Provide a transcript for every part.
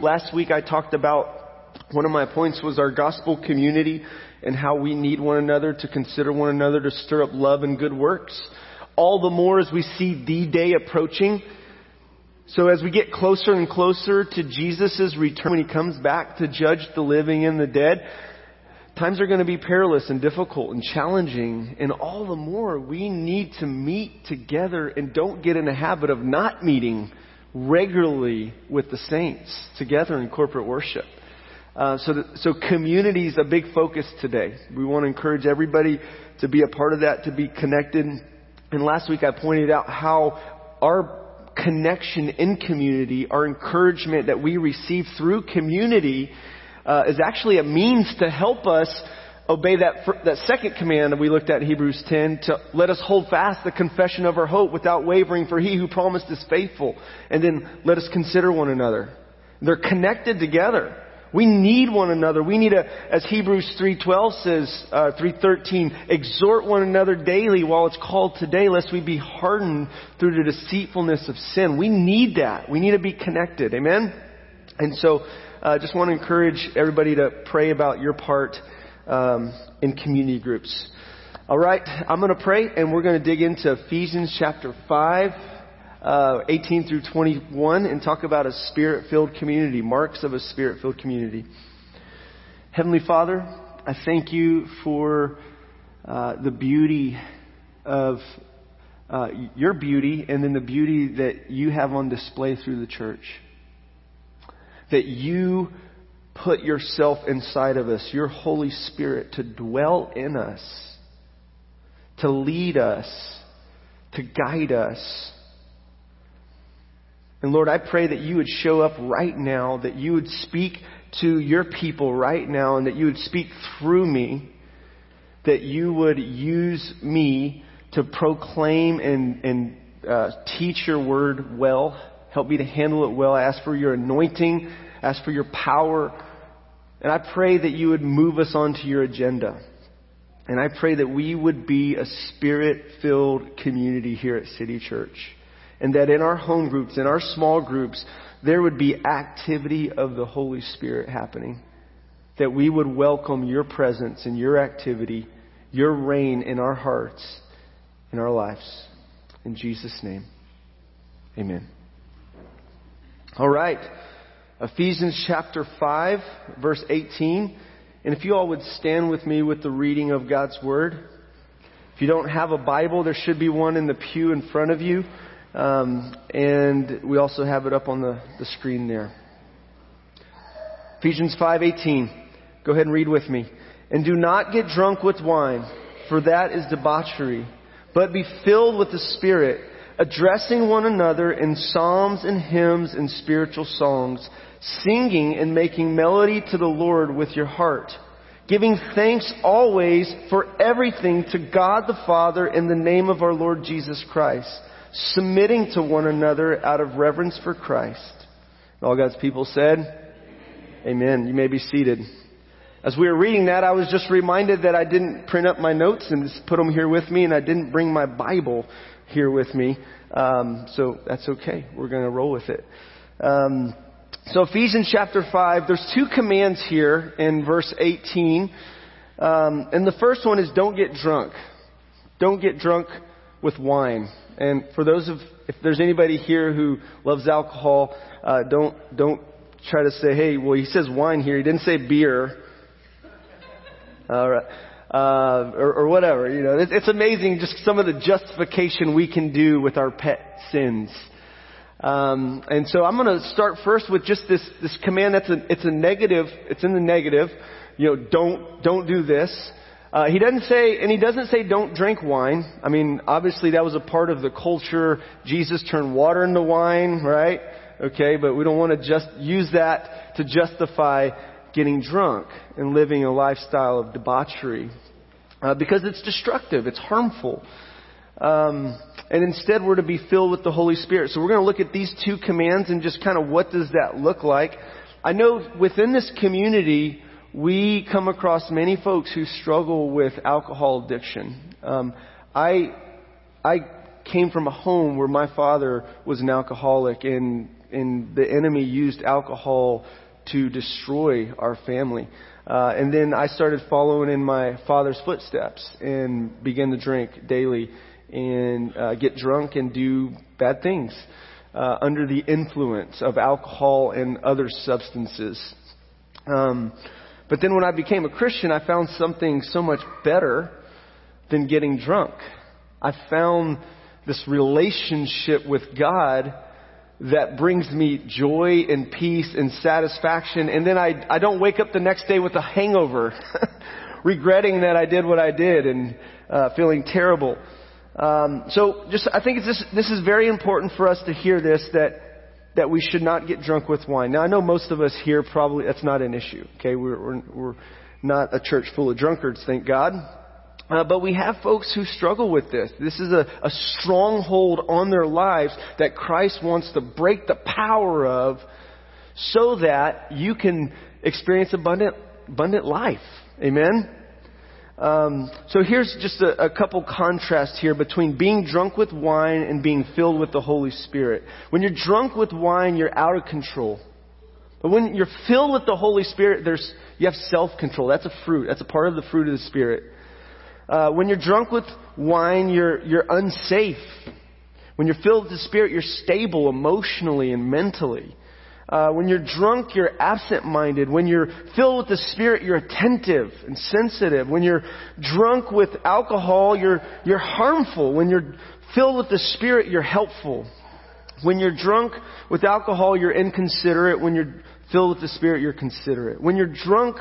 Last week I talked about one of my points was our gospel community and how we need one another to consider one another to stir up love and good works. All the more as we see the day approaching. So as we get closer and closer to Jesus' return when he comes back to judge the living and the dead, times are going to be perilous and difficult and challenging. And all the more we need to meet together and don't get in a habit of not meeting regularly with the saints together in corporate worship. Uh, so, so community is a big focus today. We want to encourage everybody to be a part of that, to be connected. And last week I pointed out how our connection in community, our encouragement that we receive through community, uh, is actually a means to help us obey that, that second command that we looked at in Hebrews 10 to let us hold fast the confession of our hope without wavering for he who promised is faithful. And then let us consider one another. They're connected together. We need one another. We need a, as Hebrews 3.12 says, uh, 3.13, exhort one another daily while it's called today, lest we be hardened through the deceitfulness of sin. We need that. We need to be connected. Amen? And so, I uh, just want to encourage everybody to pray about your part um, in community groups. All right, I'm going to pray, and we're going to dig into Ephesians chapter 5 uh, 18 through 21 and talk about a spirit filled community, marks of a spirit filled community. Heavenly Father, I thank you for uh, the beauty of uh, your beauty and then the beauty that you have on display through the church. That you put yourself inside of us, your Holy Spirit, to dwell in us, to lead us, to guide us and Lord, I pray that you would show up right now, that you would speak to your people right now, and that you would speak through me, that you would use me to proclaim and, and uh, teach your word well. Help me to handle it well. I ask for your anointing, ask for your power, and I pray that you would move us onto your agenda. And I pray that we would be a spirit filled community here at City Church and that in our home groups, in our small groups, there would be activity of the Holy Spirit happening. That we would welcome your presence and your activity, your reign in our hearts, in our lives. In Jesus' name, amen. All right. Ephesians chapter 5, verse 18. And if you all would stand with me with the reading of God's Word. If you don't have a Bible, there should be one in the pew in front of you. Um, and we also have it up on the, the screen there. Ephesians 5:18. Go ahead and read with me. And do not get drunk with wine, for that is debauchery, but be filled with the Spirit, addressing one another in psalms and hymns and spiritual songs, singing and making melody to the Lord with your heart, giving thanks always for everything to God the Father in the name of our Lord Jesus Christ submitting to one another out of reverence for Christ. all God's people said, Amen. You may be seated. As we were reading that, I was just reminded that I didn't print up my notes and just put them here with me, and I didn't bring my Bible here with me. Um, so that's okay. We're going to roll with it. Um, so Ephesians chapter 5, there's two commands here in verse 18. Um, and the first one is don't get drunk. Don't get drunk with wine. And for those of, if there's anybody here who loves alcohol, uh, don't, don't try to say, hey, well, he says wine here. He didn't say beer. All right. Uh, or, or whatever, you know. It's, it's amazing just some of the justification we can do with our pet sins. Um, and so I'm going to start first with just this, this command that's a, it's a negative, it's in the negative. You know, don't, don't do this. Uh, he doesn't say, and he doesn't say don't drink wine. I mean, obviously that was a part of the culture. Jesus turned water into wine, right? Okay, but we don't want to just use that to justify getting drunk and living a lifestyle of debauchery. Uh, because it's destructive, it's harmful. Um, and instead we're to be filled with the Holy Spirit. So we're going to look at these two commands and just kind of what does that look like. I know within this community, we come across many folks who struggle with alcohol addiction. Um, I, I came from a home where my father was an alcoholic, and and the enemy used alcohol to destroy our family. Uh, and then I started following in my father's footsteps and began to drink daily and uh, get drunk and do bad things uh, under the influence of alcohol and other substances. Um, but then when I became a Christian, I found something so much better than getting drunk. I found this relationship with God that brings me joy and peace and satisfaction. And then I, I don't wake up the next day with a hangover, regretting that I did what I did and uh, feeling terrible. Um, so just, I think this, this is very important for us to hear this that, that we should not get drunk with wine. Now I know most of us here probably, that's not an issue. Okay. We're, we're, we're not a church full of drunkards, thank God. Uh, but we have folks who struggle with this. This is a, a stronghold on their lives that Christ wants to break the power of so that you can experience abundant, abundant life. Amen? Um, so here's just a, a couple contrasts here between being drunk with wine and being filled with the Holy Spirit. When you're drunk with wine, you're out of control. But when you're filled with the Holy Spirit, there's, you have self-control. That's a fruit. That's a part of the fruit of the Spirit. Uh, when you're drunk with wine, you're, you're unsafe. When you're filled with the Spirit, you're stable emotionally and mentally. Uh, when you're drunk, you're absent-minded. When you're filled with the Spirit, you're attentive and sensitive. When you're drunk with alcohol, you're, you're harmful. When you're filled with the Spirit, you're helpful. When you're drunk with alcohol, you're inconsiderate. When you're filled with the Spirit, you're considerate. When you're drunk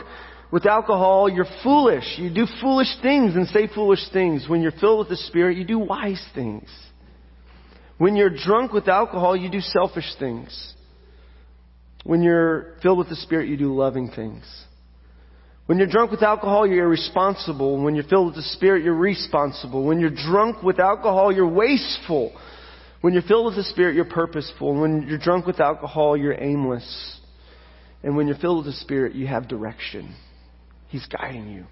with alcohol, you're foolish. You do foolish things and say foolish things. When you're filled with the Spirit, you do wise things. When you're drunk with alcohol, you do selfish things. When you're filled with the Spirit, you do loving things. When you're drunk with alcohol, you're irresponsible. When you're filled with the Spirit, you're responsible. When you're drunk with alcohol, you're wasteful. When you're filled with the Spirit, you're purposeful. When you're drunk with alcohol, you're aimless. And when you're filled with the Spirit, you have direction. He's guiding you.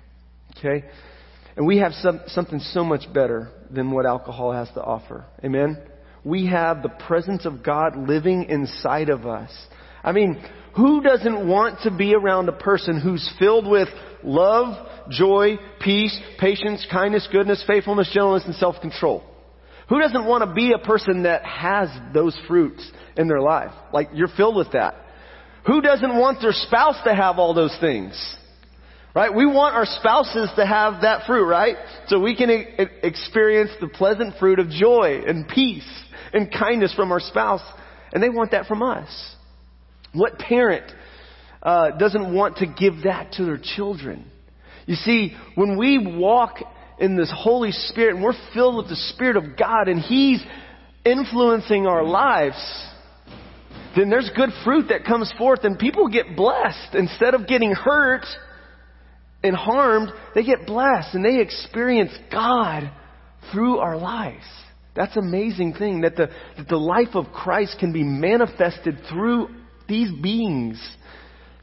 Okay? And we have some, something so much better than what alcohol has to offer. Amen? We have the presence of God living inside of us. I mean, who doesn't want to be around a person who's filled with love, joy, peace, patience, kindness, goodness, faithfulness, gentleness, and self-control? Who doesn't want to be a person that has those fruits in their life? Like, you're filled with that. Who doesn't want their spouse to have all those things? Right? We want our spouses to have that fruit, right? So we can experience the pleasant fruit of joy and peace and kindness from our spouse. And they want that from us. What parent uh, doesn't want to give that to their children? You see, when we walk in this Holy Spirit and we're filled with the Spirit of God and He's influencing our lives, then there's good fruit that comes forth and people get blessed. Instead of getting hurt and harmed, they get blessed and they experience God through our lives. That's an amazing thing that the, that the life of Christ can be manifested through these beings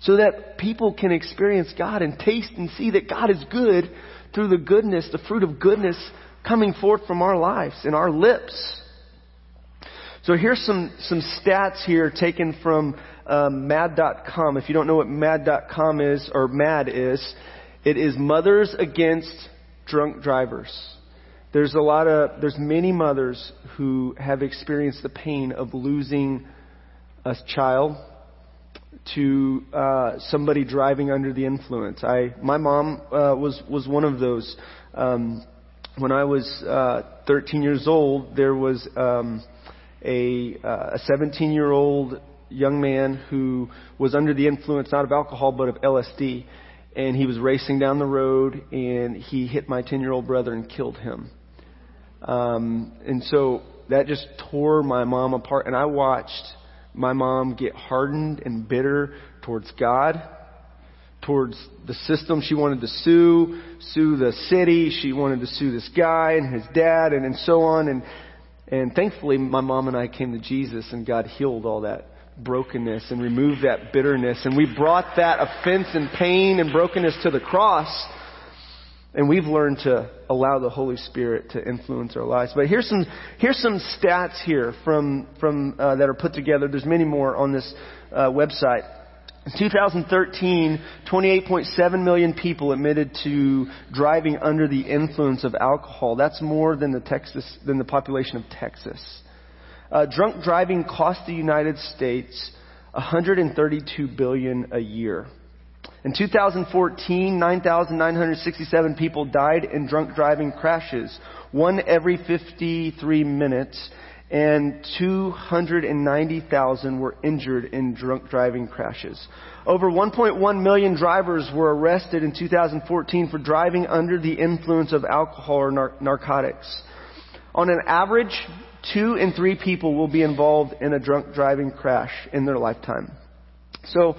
so that people can experience God and taste and see that God is good through the goodness, the fruit of goodness coming forth from our lives and our lips. So here's some, some stats here taken from um, mad.com. If you don't know what mad.com is, or MADD is, it is Mothers Against Drunk Drivers. There's a lot of, there's many mothers who have experienced the pain of losing a child to uh, somebody driving under the influence. I, my mom uh, was was one of those. Um, when I was uh, 13 years old, there was um, a uh, a 17 year old young man who was under the influence not of alcohol but of LSD, and he was racing down the road and he hit my 10 year old brother and killed him. Um, and so that just tore my mom apart, and I watched my mom get hardened and bitter towards God, towards the system. She wanted to sue, sue the city. She wanted to sue this guy and his dad and, and so on. And, and thankfully, my mom and I came to Jesus and God healed all that brokenness and removed that bitterness. And we brought that offense and pain and brokenness to the cross. And we've learned to allow the Holy Spirit to influence our lives. But here's some, here's some stats here from, from, uh, that are put together. There's many more on this uh, website. In 2013, 28.7 million people admitted to driving under the influence of alcohol. That's more than the Texas, than the population of Texas. Uh, drunk driving cost the United States 132 billion a year. In 2014, 9,967 people died in drunk driving crashes, one every 53 minutes, and 290,000 were injured in drunk driving crashes. Over 1.1 million drivers were arrested in 2014 for driving under the influence of alcohol or nar- narcotics. On an average, two in three people will be involved in a drunk driving crash in their lifetime. So,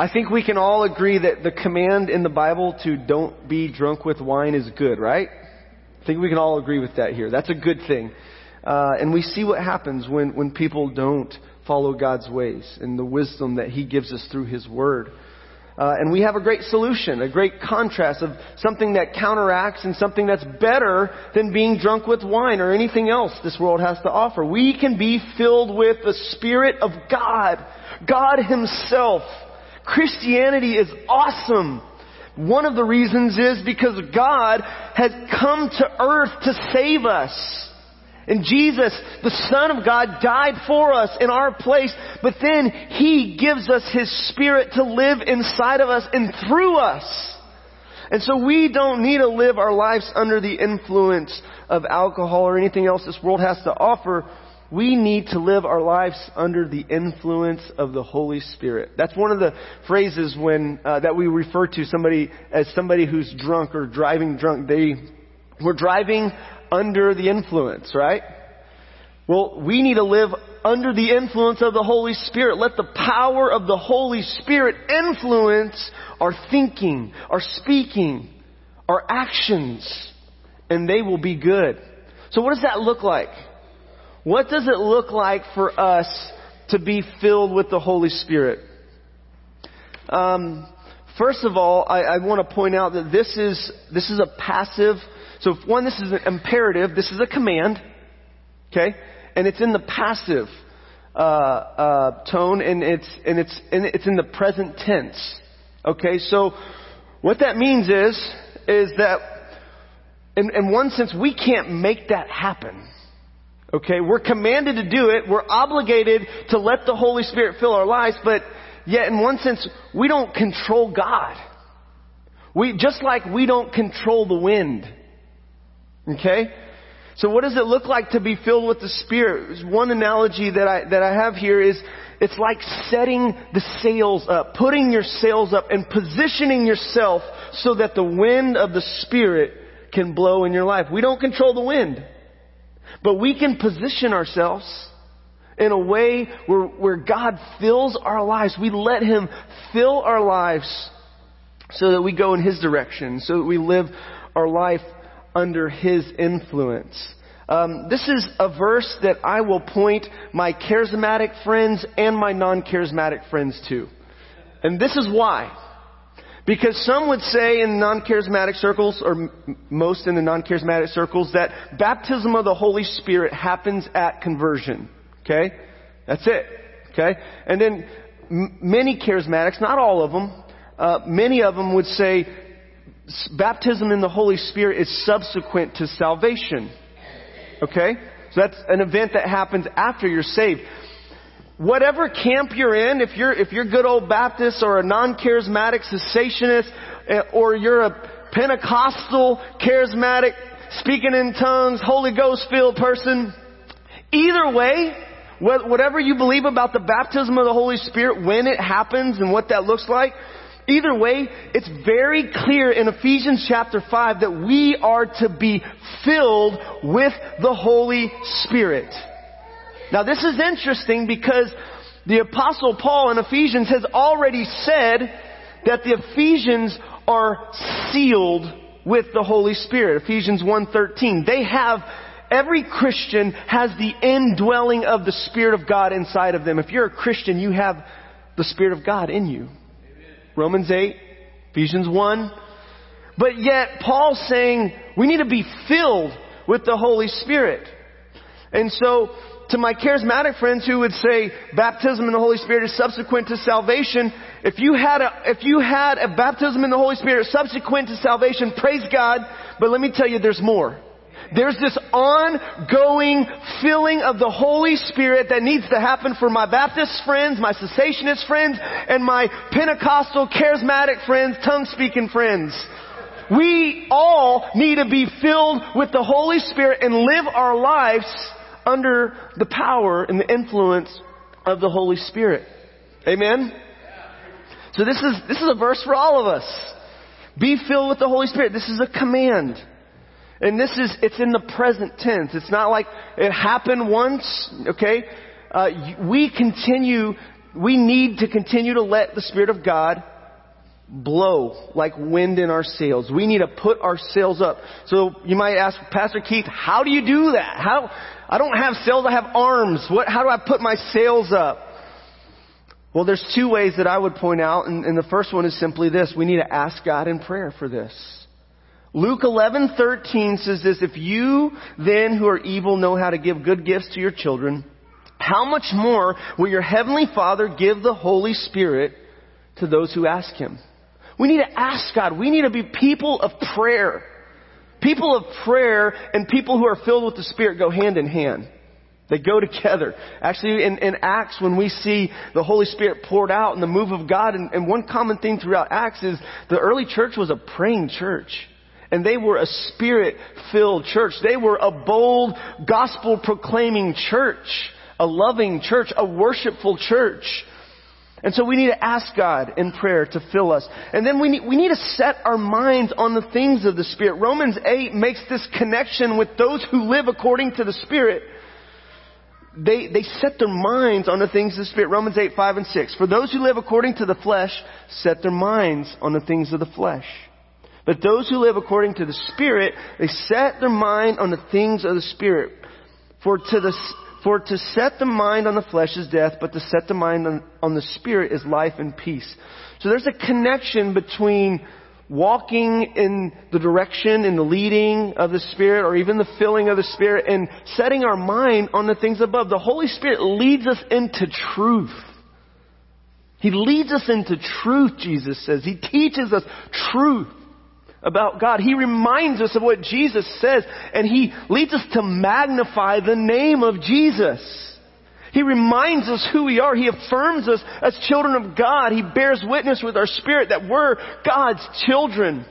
I think we can all agree that the command in the Bible to don't be drunk with wine is good, right? I think we can all agree with that here. That's a good thing. Uh, and we see what happens when, when people don't follow God's ways and the wisdom that He gives us through His Word. Uh, and we have a great solution, a great contrast of something that counteracts and something that's better than being drunk with wine or anything else this world has to offer. We can be filled with the Spirit of God, God Himself. Christianity is awesome. One of the reasons is because God has come to earth to save us. And Jesus, the Son of God, died for us in our place, but then He gives us His Spirit to live inside of us and through us. And so we don't need to live our lives under the influence of alcohol or anything else this world has to offer we need to live our lives under the influence of the Holy Spirit. That's one of the phrases when uh, that we refer to somebody as somebody who's drunk or driving drunk. They were driving under the influence, right? Well, we need to live under the influence of the Holy Spirit. Let the power of the Holy Spirit influence our thinking, our speaking, our actions, and they will be good. So what does that look like? What does it look like for us to be filled with the Holy Spirit? Um, first of all, I, I want to point out that this is this is a passive. So, one, this is an imperative. This is a command. Okay, and it's in the passive uh, uh, tone, and it's and it's and it's in the present tense. Okay, so what that means is is that in, in one sense we can't make that happen. Okay, we're commanded to do it. We're obligated to let the Holy Spirit fill our lives, but yet in one sense, we don't control God. We, just like we don't control the wind. Okay? So what does it look like to be filled with the Spirit? One analogy that I, that I have here is it's like setting the sails up, putting your sails up and positioning yourself so that the wind of the Spirit can blow in your life. We don't control the wind. But we can position ourselves in a way where, where God fills our lives. We let Him fill our lives so that we go in His direction, so that we live our life under His influence. Um, this is a verse that I will point my charismatic friends and my non-charismatic friends to. And this is why. Because some would say in non-charismatic circles, or most in the non-charismatic circles, that baptism of the Holy Spirit happens at conversion. Okay? That's it. Okay? And then m- many charismatics, not all of them, uh, many of them would say baptism in the Holy Spirit is subsequent to salvation. Okay? So that's an event that happens after you're saved whatever camp you're in, if you're, if you're good old Baptist or a non-charismatic cessationist, eh, or you're a Pentecostal, charismatic, speaking in tongues, Holy Ghost filled person, either way, whatever you believe about the baptism of the Holy Spirit, when it happens and what that looks like, either way, it's very clear in Ephesians chapter 5 that we are to be filled with the Holy Spirit. Now this is interesting because the apostle Paul in Ephesians has already said that the Ephesians are sealed with the Holy Spirit. Ephesians 1:13. They have every Christian has the indwelling of the Spirit of God inside of them. If you're a Christian, you have the Spirit of God in you. Romans 8, Ephesians 1, But yet, Paul's saying we need to be filled with the Holy Spirit. And so, to my charismatic friends who would say baptism in the Holy Spirit is subsequent to salvation, if you had a, if you had a baptism in the Holy Spirit subsequent to salvation, praise God, but let me tell you there's more. There's this ongoing filling of the Holy Spirit that needs to happen for my Baptist friends, my cessationist friends, and my Pentecostal charismatic friends, tongue speaking friends. We all need to be filled with the Holy Spirit and live our lives under the power and the influence of the Holy Spirit. Amen? So this is, this is a verse for all of us. Be filled with the Holy Spirit. This is a command. And this is, it's in the present tense. It's not like it happened once, okay? Uh, we continue, we need to continue to let the Spirit of God blow like wind in our sails. We need to put our sails up. So you might ask, Pastor Keith, how do you do that? How, I don't have sails, I have arms. What, how do I put my sails up? Well, there's two ways that I would point out, and, and the first one is simply this. We need to ask God in prayer for this. Luke 11:13 says this, if you then who are evil know how to give good gifts to your children, how much more will your heavenly Father give the Holy Spirit to those who ask him? We need to ask God. We need to be people of prayer. People of prayer and people who are filled with the Spirit go hand in hand. They go together. Actually, in, in, Acts, when we see the Holy Spirit poured out and the move of God, and, and one common thing throughout Acts is the early church was a praying church. And they were a spirit-filled church. They were a bold, gospel-proclaiming church. A loving church. A worshipful church. And so we need to ask God in prayer to fill us. And then we need, we need to set our minds on the things of the Spirit. Romans 8 makes this connection with those who live according to the Spirit. They, they set their minds on the things of the Spirit. Romans 8, 5 and 6. For those who live according to the flesh set their minds on the things of the flesh. But those who live according to the Spirit, they set their mind on the things of the Spirit. For to the, for to set the mind on the flesh is death, but to set the mind on, on the spirit is life and peace. So there's a connection between walking in the direction and the leading of the Spirit or even the filling of the Spirit and setting our mind on the things above. The Holy Spirit leads us into truth. He leads us into truth, Jesus says. He teaches us truth about God. He reminds us of what Jesus says and He leads us to magnify the name of Jesus. He reminds us who we are. He affirms us as children of God. He bears witness with our spirit that we're God's children.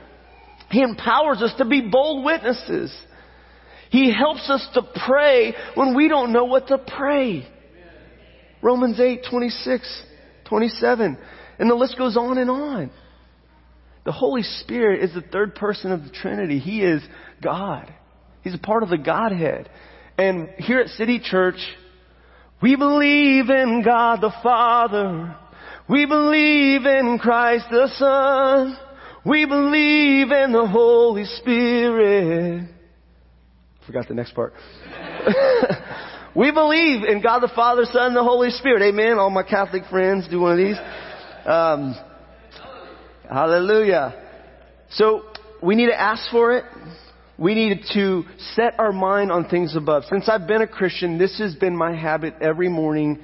He empowers us to be bold witnesses. He helps us to pray when we don't know what to pray. Romans 8, 26, 27. And the list goes on and on. The Holy Spirit is the third person of the Trinity. He is God. He's a part of the Godhead. And here at City Church, we believe in God the Father. We believe in Christ the Son. We believe in the Holy Spirit. Forgot the next part. we believe in God the Father, Son, and the Holy Spirit. Amen. All my Catholic friends do one of these. Um, Hallelujah. So we need to ask for it. We need to set our mind on things above. Since I've been a Christian, this has been my habit every morning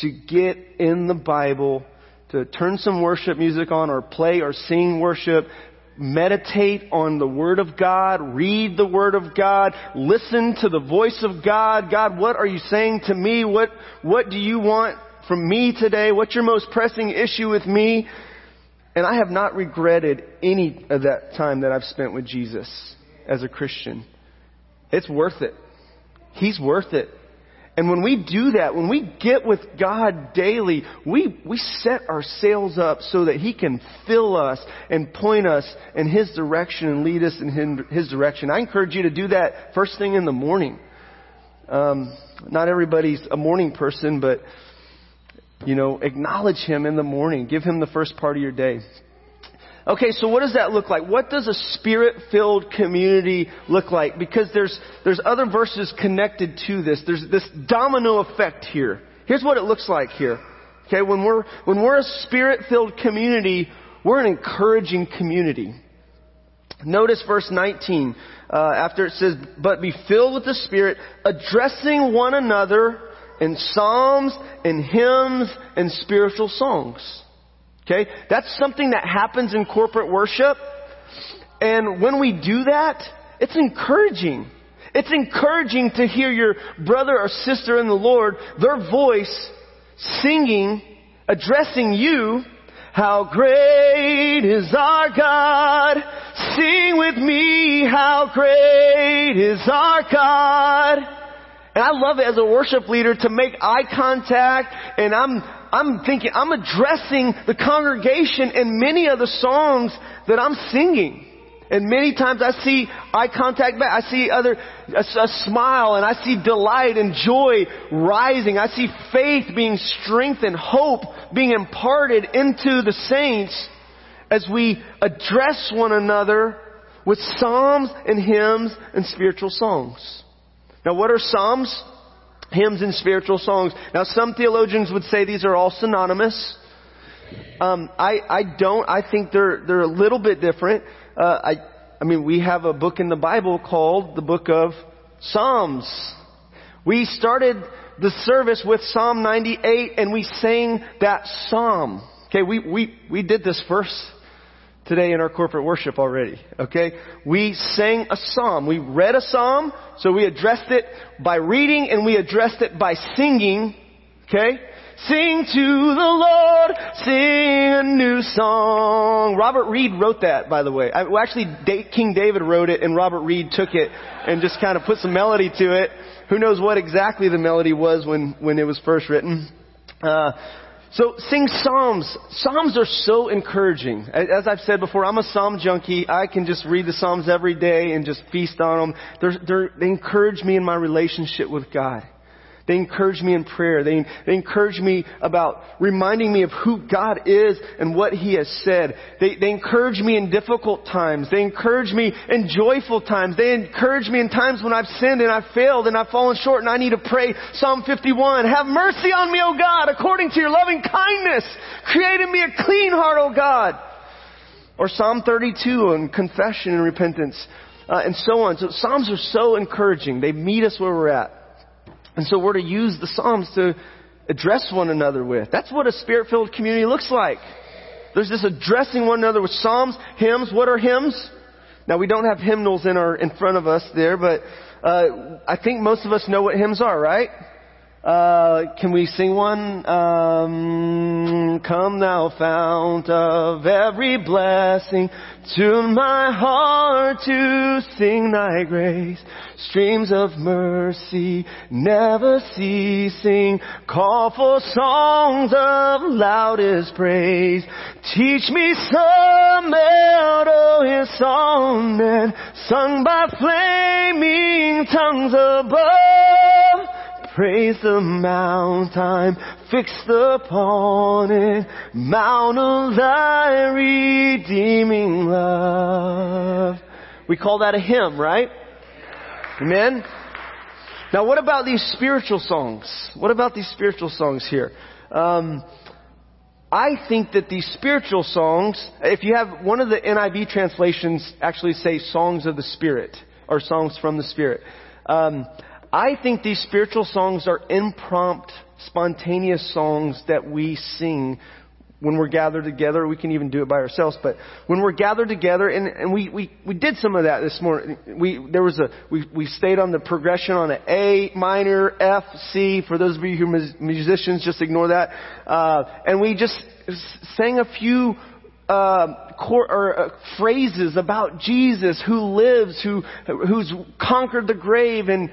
to get in the Bible, to turn some worship music on or play or sing worship, meditate on the Word of God, read the Word of God, listen to the voice of God. God, what are you saying to me? What, what do you want from me today? What's your most pressing issue with me? And I have not regretted any of that time that I've spent with Jesus as a Christian. It's worth it. He's worth it. And when we do that, when we get with God daily, we, we set our sails up so that He can fill us and point us in His direction and lead us in His direction. I encourage you to do that first thing in the morning. Um, not everybody's a morning person, but you know, acknowledge Him in the morning. Give Him the first part of your day. Okay, so what does that look like? What does a spirit-filled community look like? Because there's, there's other verses connected to this. There's this domino effect here. Here's what it looks like here. Okay, when we're, when we're a spirit-filled community, we're an encouraging community. Notice verse 19, uh, after it says, but be filled with the Spirit, addressing one another in psalms and hymns and spiritual songs. Okay? That's something that happens in corporate worship. And when we do that, it's encouraging. It's encouraging to hear your brother or sister in the Lord, their voice singing, addressing you, how great is our God. Sing with me, how great is our God. And I love it as a worship leader to make eye contact and I'm, I'm thinking, I'm addressing the congregation in many of the songs that I'm singing. And many times I see eye contact back. I see other, a, a, smile and I see delight and joy rising. I see faith being strengthened, hope being imparted into the saints as we address one another with psalms and hymns and spiritual songs. Now what are psalms? Hymns and spiritual songs. Now some theologians would say these are all synonymous. Um, I, I don't. I think they're they're a little bit different. Uh, I, I mean, we have a book in the Bible called the Book of Psalms. We started the service with Psalm 98 and we sang that psalm. Okay, we, we, we did this first today in our corporate worship already. Okay? We sang a psalm. We read a psalm, so we addressed it by reading and we addressed it by singing. Okay? Sing to the Lord, sing a new song. Robert Reed wrote that, by the way. I, well, actually, King David wrote it, and Robert Reed took it and just kind of put some melody to it. Who knows what exactly the melody was when when it was first written? Uh, so sing psalms. Psalms are so encouraging. As I've said before, I'm a psalm junkie. I can just read the psalms every day and just feast on them. They're, they're, they encourage me in my relationship with God. They encourage me in prayer. They, they encourage me about reminding me of who God is and what He has said. They, they encourage me in difficult times. They encourage me in joyful times. They encourage me in times when I've sinned and I've failed and I've fallen short and I need to pray Psalm 51. Have mercy on me, O God, according to your loving kindness. Create in me a clean heart, O God. Or Psalm 32 on confession and repentance. Uh, and so on. So Psalms are so encouraging. They meet us where we're at. And so we're to use the Psalms to address one another with. That's what a spirit-filled community looks like. There's this addressing one another with Psalms, hymns. What are hymns? Now we don't have hymnals in our, in front of us there, but, uh, I think most of us know what hymns are, right? Uh, can we sing one? Um, come thou fount of every blessing, tune my heart to sing thy grace. Streams of mercy never ceasing, call for songs of loudest praise. Teach me some melodious song then, sung by flaming tongues above praise the mount I'm fixed upon it, mount of thy redeeming love. We call that a hymn, right? Amen? Now what about these spiritual songs? What about these spiritual songs here? Um, I think that these spiritual songs, if you have one of the NIV translations actually say songs of the Spirit, or songs from the Spirit. Um, I think these spiritual songs are impromptu, spontaneous songs that we sing when we're gathered together. We can even do it by ourselves, but when we're gathered together, and, and we, we, we did some of that this morning. We, there was a, we, we stayed on the progression on an A minor, F, C. For those of you who are musicians, just ignore that. Uh, and we just sang a few uh, cor- or, uh, phrases about Jesus who lives, who who's conquered the grave, and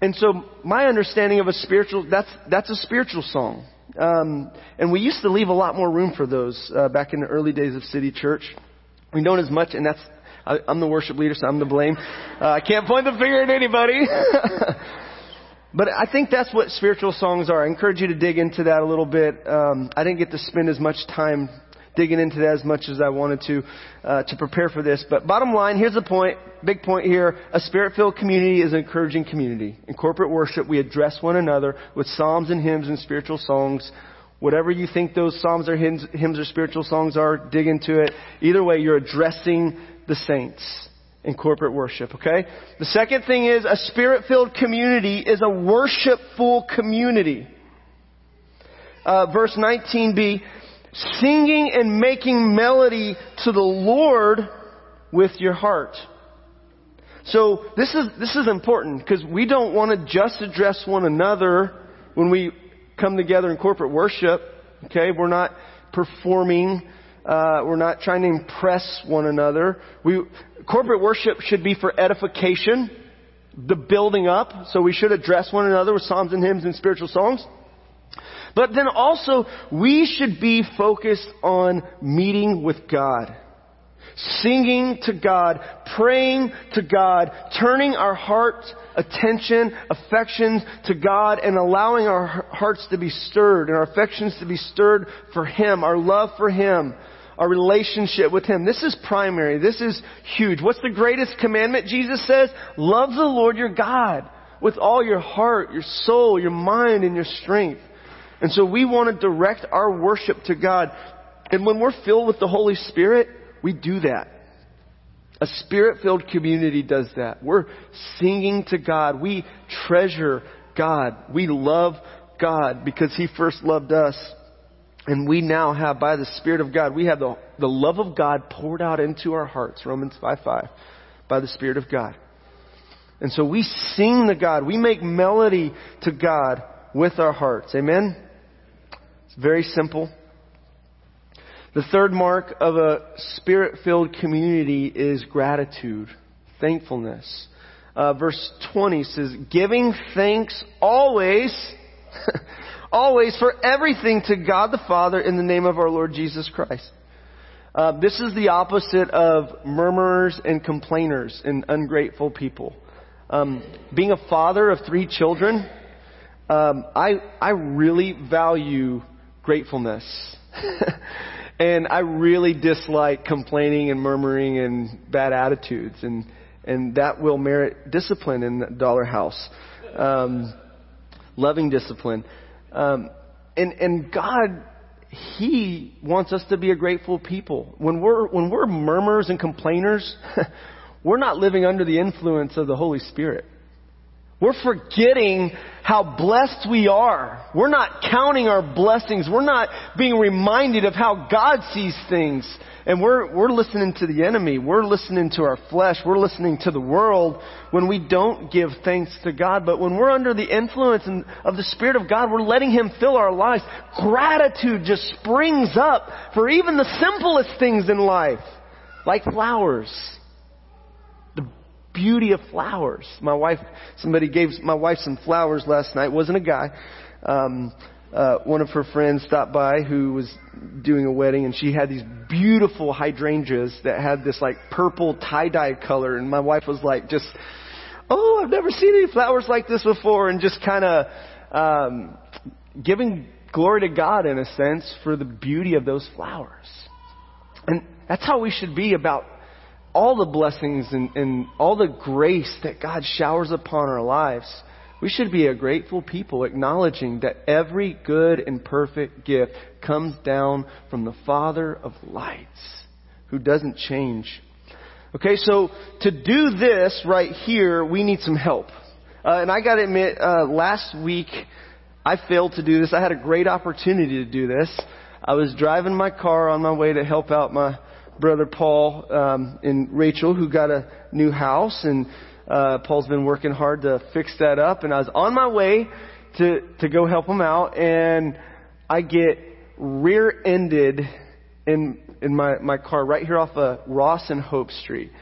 and so my understanding of a spiritual, that's, that's a spiritual song. Um, and we used to leave a lot more room for those uh, back in the early days of City Church. We don't as much, and that's, I, am the worship leader, so I'm to blame. Uh, I can't point the finger at anybody. but I think that's what spiritual songs are. I encourage you to dig into that a little bit. Um, I didn't get to spend as much time digging into that as much as I wanted to uh, to prepare for this. But bottom line, here's the point, big point here. A spirit-filled community is an encouraging community. In corporate worship, we address one another with psalms and hymns and spiritual songs. Whatever you think those psalms or hymns, hymns or spiritual songs are, dig into it. Either way, you're addressing the saints. in corporate worship, okay? The second thing is a spirit-filled community is a worshipful community. Uh, verse 19b, singing and making melody to the Lord with your heart. So this is, this is important because we don't want to just address one another when we come together in corporate worship. Okay, we're not performing. Uh, we're not trying to impress one another. We corporate worship should be for edification, the building up. So we should address one another with psalms and hymns and spiritual songs. But then also, we should be focused on meeting with God singing to God, praying to God, turning our heart, attention, affections to God, and allowing our hearts to be stirred and our affections to be stirred for Him, our love for Him, our relationship with Him. This is primary. This is huge. What's the greatest commandment? Jesus says, love the Lord your God with all your heart, your soul, your mind, and your strength. And so we want to direct our worship to God. And when we're filled with the Holy Spirit, we do that. A spirit filled community does that. We're singing to God. We treasure God. We love God because He first loved us. And we now have, by the Spirit of God, we have the, the love of God poured out into our hearts. Romans 5 5. By the Spirit of God. And so we sing to God. We make melody to God with our hearts. Amen? Very simple. The third mark of a spirit filled community is gratitude, thankfulness. Uh, verse 20 says, giving thanks always, always for everything to God the Father in the name of our Lord Jesus Christ. Uh, this is the opposite of murmurers and complainers and ungrateful people. Um, being a father of three children, um, I I really value gratefulness. And I really dislike complaining and murmuring and bad attitudes. And, and that will merit discipline in the Dollar house. Um, loving discipline. Um, and, and God, He wants us to be a grateful people. When we're, when we're murmurers and complainers, we're not living under the influence of the Holy Spirit. We're forgetting how blessed we are. We're not counting our blessings. We're not being reminded of how God sees things. And we're, we're listening to the enemy. We're listening to our flesh. We're listening to the world when we don't give thanks to God. But when we're under the influence of the Spirit of God, we're letting Him fill our lives. Gratitude just springs up for even the simplest things in life, like flowers beauty of flowers. My wife, somebody gave my wife some flowers last night. It wasn't a guy. Um, uh, one of her friends stopped by who was doing a wedding and she had these beautiful hydrangeas that had this like purple tie-dye color and my wife was like just, oh, I've never seen any flowers like this before and just kind of, um, giving glory to God in a sense for the beauty of those flowers. And that's how we should be about all the blessings and, and all the grace that God showers upon our lives, we should be a grateful people, acknowledging that every good and perfect gift comes down from the Father of lights, who doesn't change. Okay, so to do this right here, we need some help. Uh, and I gotta admit, uh, last week, I failed to do this. I had a great opportunity to do this. I was driving my car on my way to help out my brother Paul um, and Rachel, who got a new house, and uh, Paul's been working hard to fix that up. And I was on my way to to go help him out, and I get rear-ended in in my my car right here off of Ross and Hope Street,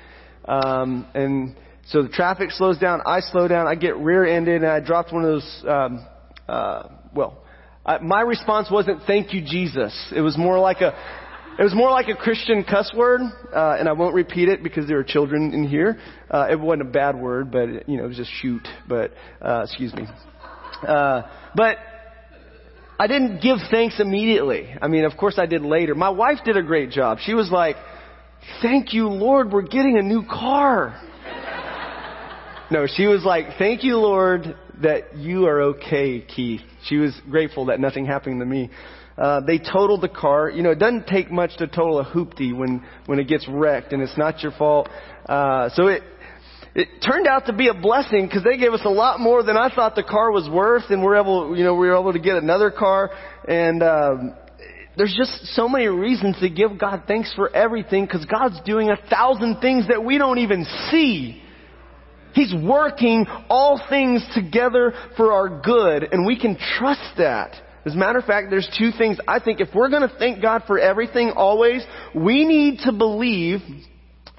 um, and so the traffic slows down. I slow down. I get rear-ended, and I dropped one of those. Um, uh, well, I, my response wasn't "Thank you, Jesus." It was more like a it was more like a Christian cuss word, uh, and I won't repeat it because there are children in here. Uh, it wasn't a bad word, but you know, it was just shoot. But uh, excuse me. Uh, but I didn't give thanks immediately. I mean, of course, I did later. My wife did a great job. She was like, "Thank you, Lord, we're getting a new car." no, she was like, "Thank you, Lord, that you are okay, Keith." She was grateful that nothing happened to me. Uh, they totaled the car. You know, it doesn't take much to total a hoopty when, when it gets wrecked and it's not your fault. Uh, so it, it turned out to be a blessing because they gave us a lot more than I thought the car was worth and we're able, you know, we were able to get another car and, um, there's just so many reasons to give God thanks for everything because God's doing a thousand things that we don't even see. He's working all things together for our good and we can trust that. As a matter of fact, there's two things I think if we're going to thank God for everything always, we need to believe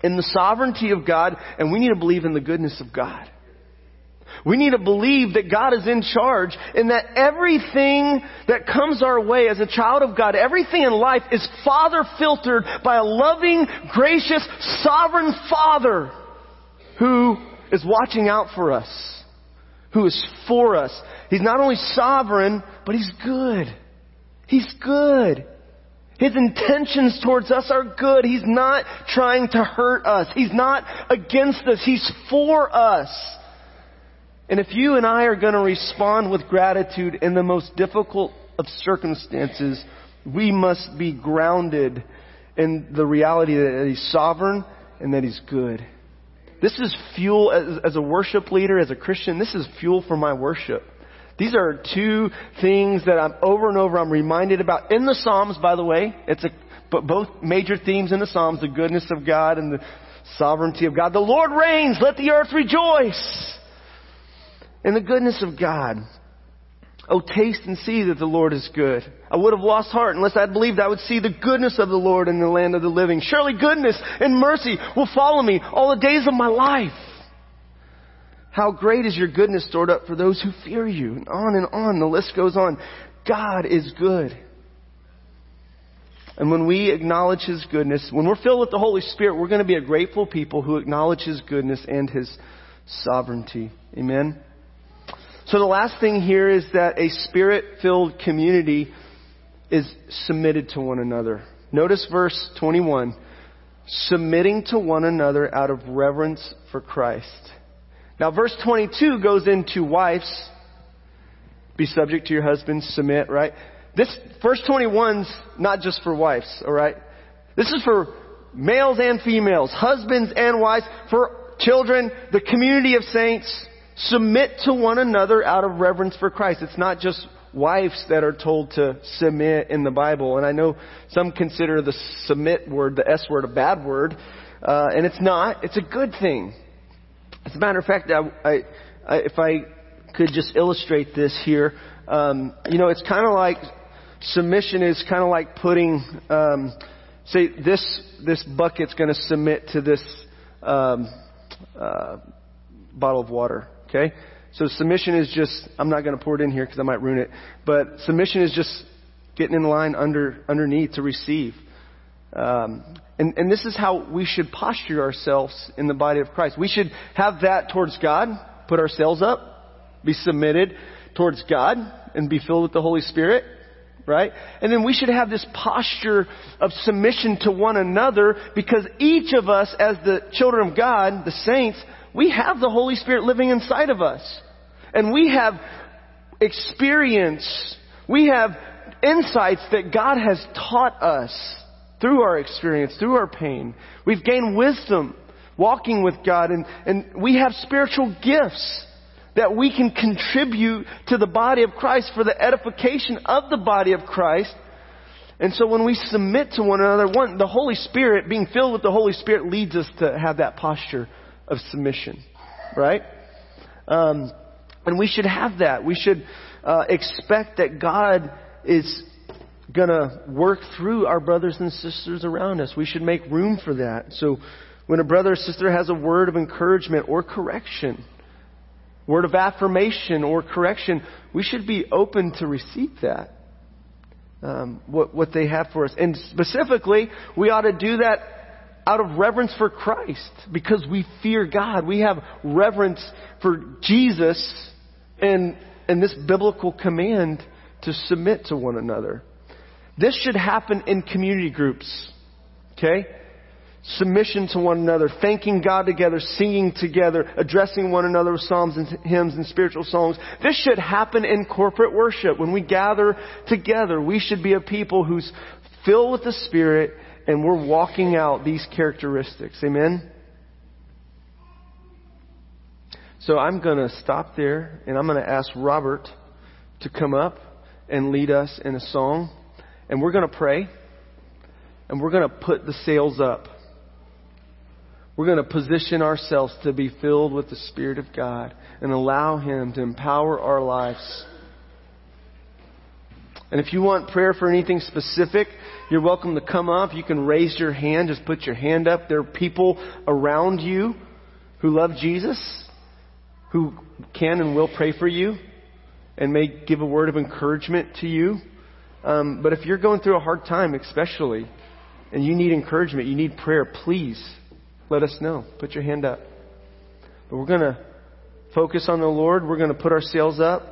in the sovereignty of God and we need to believe in the goodness of God. We need to believe that God is in charge and that everything that comes our way as a child of God, everything in life is Father filtered by a loving, gracious, sovereign Father who is watching out for us, who is for us. He's not only sovereign, but He's good. He's good. His intentions towards us are good. He's not trying to hurt us. He's not against us. He's for us. And if you and I are going to respond with gratitude in the most difficult of circumstances, we must be grounded in the reality that He's sovereign and that He's good. This is fuel as, as, a worship leader, as a Christian, this is fuel for my worship. These are two things that I'm over and over I'm reminded about in the Psalms, by the way. It's a, but both major themes in the Psalms, the goodness of God and the sovereignty of God. The Lord reigns, let the earth rejoice. And the goodness of God. Oh, taste and see that the Lord is good. I would have lost heart unless I believed I would see the goodness of the Lord in the land of the living. Surely goodness and mercy will follow me all the days of my life. How great is your goodness stored up for those who fear you? And on and on, the list goes on. God is good. And when we acknowledge His goodness, when we're filled with the Holy Spirit, we're going to be a grateful people who acknowledge His goodness and His sovereignty. Amen? So the last thing here is that a spirit-filled community is submitted to one another. Notice verse 21. Submitting to one another out of reverence for Christ. Now verse 22 goes into wives. Be subject to your husbands, submit, right? This, verse 21's not just for wives, alright? This is for males and females, husbands and wives, for children, the community of saints, submit to one another out of reverence for Christ. It's not just wives that are told to submit in the Bible. And I know some consider the submit word, the S word, a bad word. Uh, and it's not. It's a good thing. As a matter of fact, I, I, I, if I could just illustrate this here, um, you know, it's kind of like submission is kind of like putting, um, say, this this bucket's going to submit to this um, uh, bottle of water. Okay? So submission is just, I'm not going to pour it in here because I might ruin it, but submission is just getting in line under, underneath to receive. Um, and, and this is how we should posture ourselves in the body of Christ. We should have that towards God, put ourselves up, be submitted towards God, and be filled with the Holy Spirit, right? And then we should have this posture of submission to one another because each of us, as the children of God, the saints, we have the Holy Spirit living inside of us. And we have experience, we have insights that God has taught us through our experience, through our pain. We've gained wisdom walking with God and, and we have spiritual gifts that we can contribute to the body of Christ for the edification of the body of Christ. And so when we submit to one another, one, the Holy Spirit, being filled with the Holy Spirit leads us to have that posture of submission, right? Um, and we should have that. We should uh, expect that God is going to work through our brothers and sisters around us. We should make room for that. So when a brother or sister has a word of encouragement or correction, word of affirmation or correction, we should be open to receive that. Um, what, what they have for us. And specifically, we ought to do that out of reverence for Christ because we fear God. We have reverence for Jesus and, and this biblical command to submit to one another. This should happen in community groups. Okay? submission to one another, thanking God together, singing together, addressing one another with psalms and hymns and spiritual songs. This should happen in corporate worship. When we gather together, we should be a people who's filled with the Spirit and we're walking out these characteristics. Amen? So I'm going to stop there and I'm going to ask Robert to come up and lead us in a song. And we're going to pray and we're going to put the sails up. We're going to position ourselves to be filled with the Spirit of God and allow Him to empower our lives. And if you want prayer for anything specific, you're welcome to come up. You can raise your hand. Just put your hand up. There are people around you who love Jesus, who can and will pray for you and may give a word of encouragement to you. Um, but if you're going through a hard time, especially, and you need encouragement, you need prayer, please let us know. Put your hand up. But we're going to focus on the Lord. We're going to put our sails up.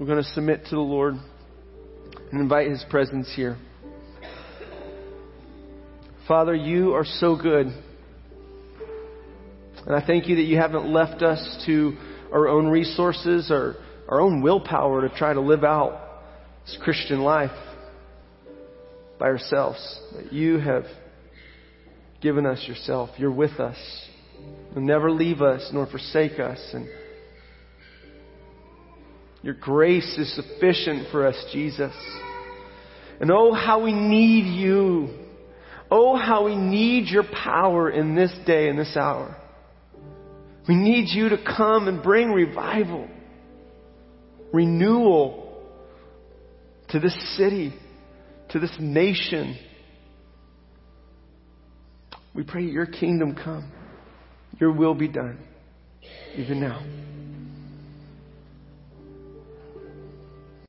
We're going to submit to the Lord and invite His presence here. Father, you are so good. And I thank you that you haven't left us to our own resources or our own willpower to try to live out this Christian life by ourselves. That you have given us yourself. You're with us. You'll never leave us nor forsake us. And your grace is sufficient for us, Jesus. And oh, how we need you. Oh, how we need your power in this day and this hour. We need you to come and bring revival, renewal to this city, to this nation. We pray your kingdom come, your will be done, even now.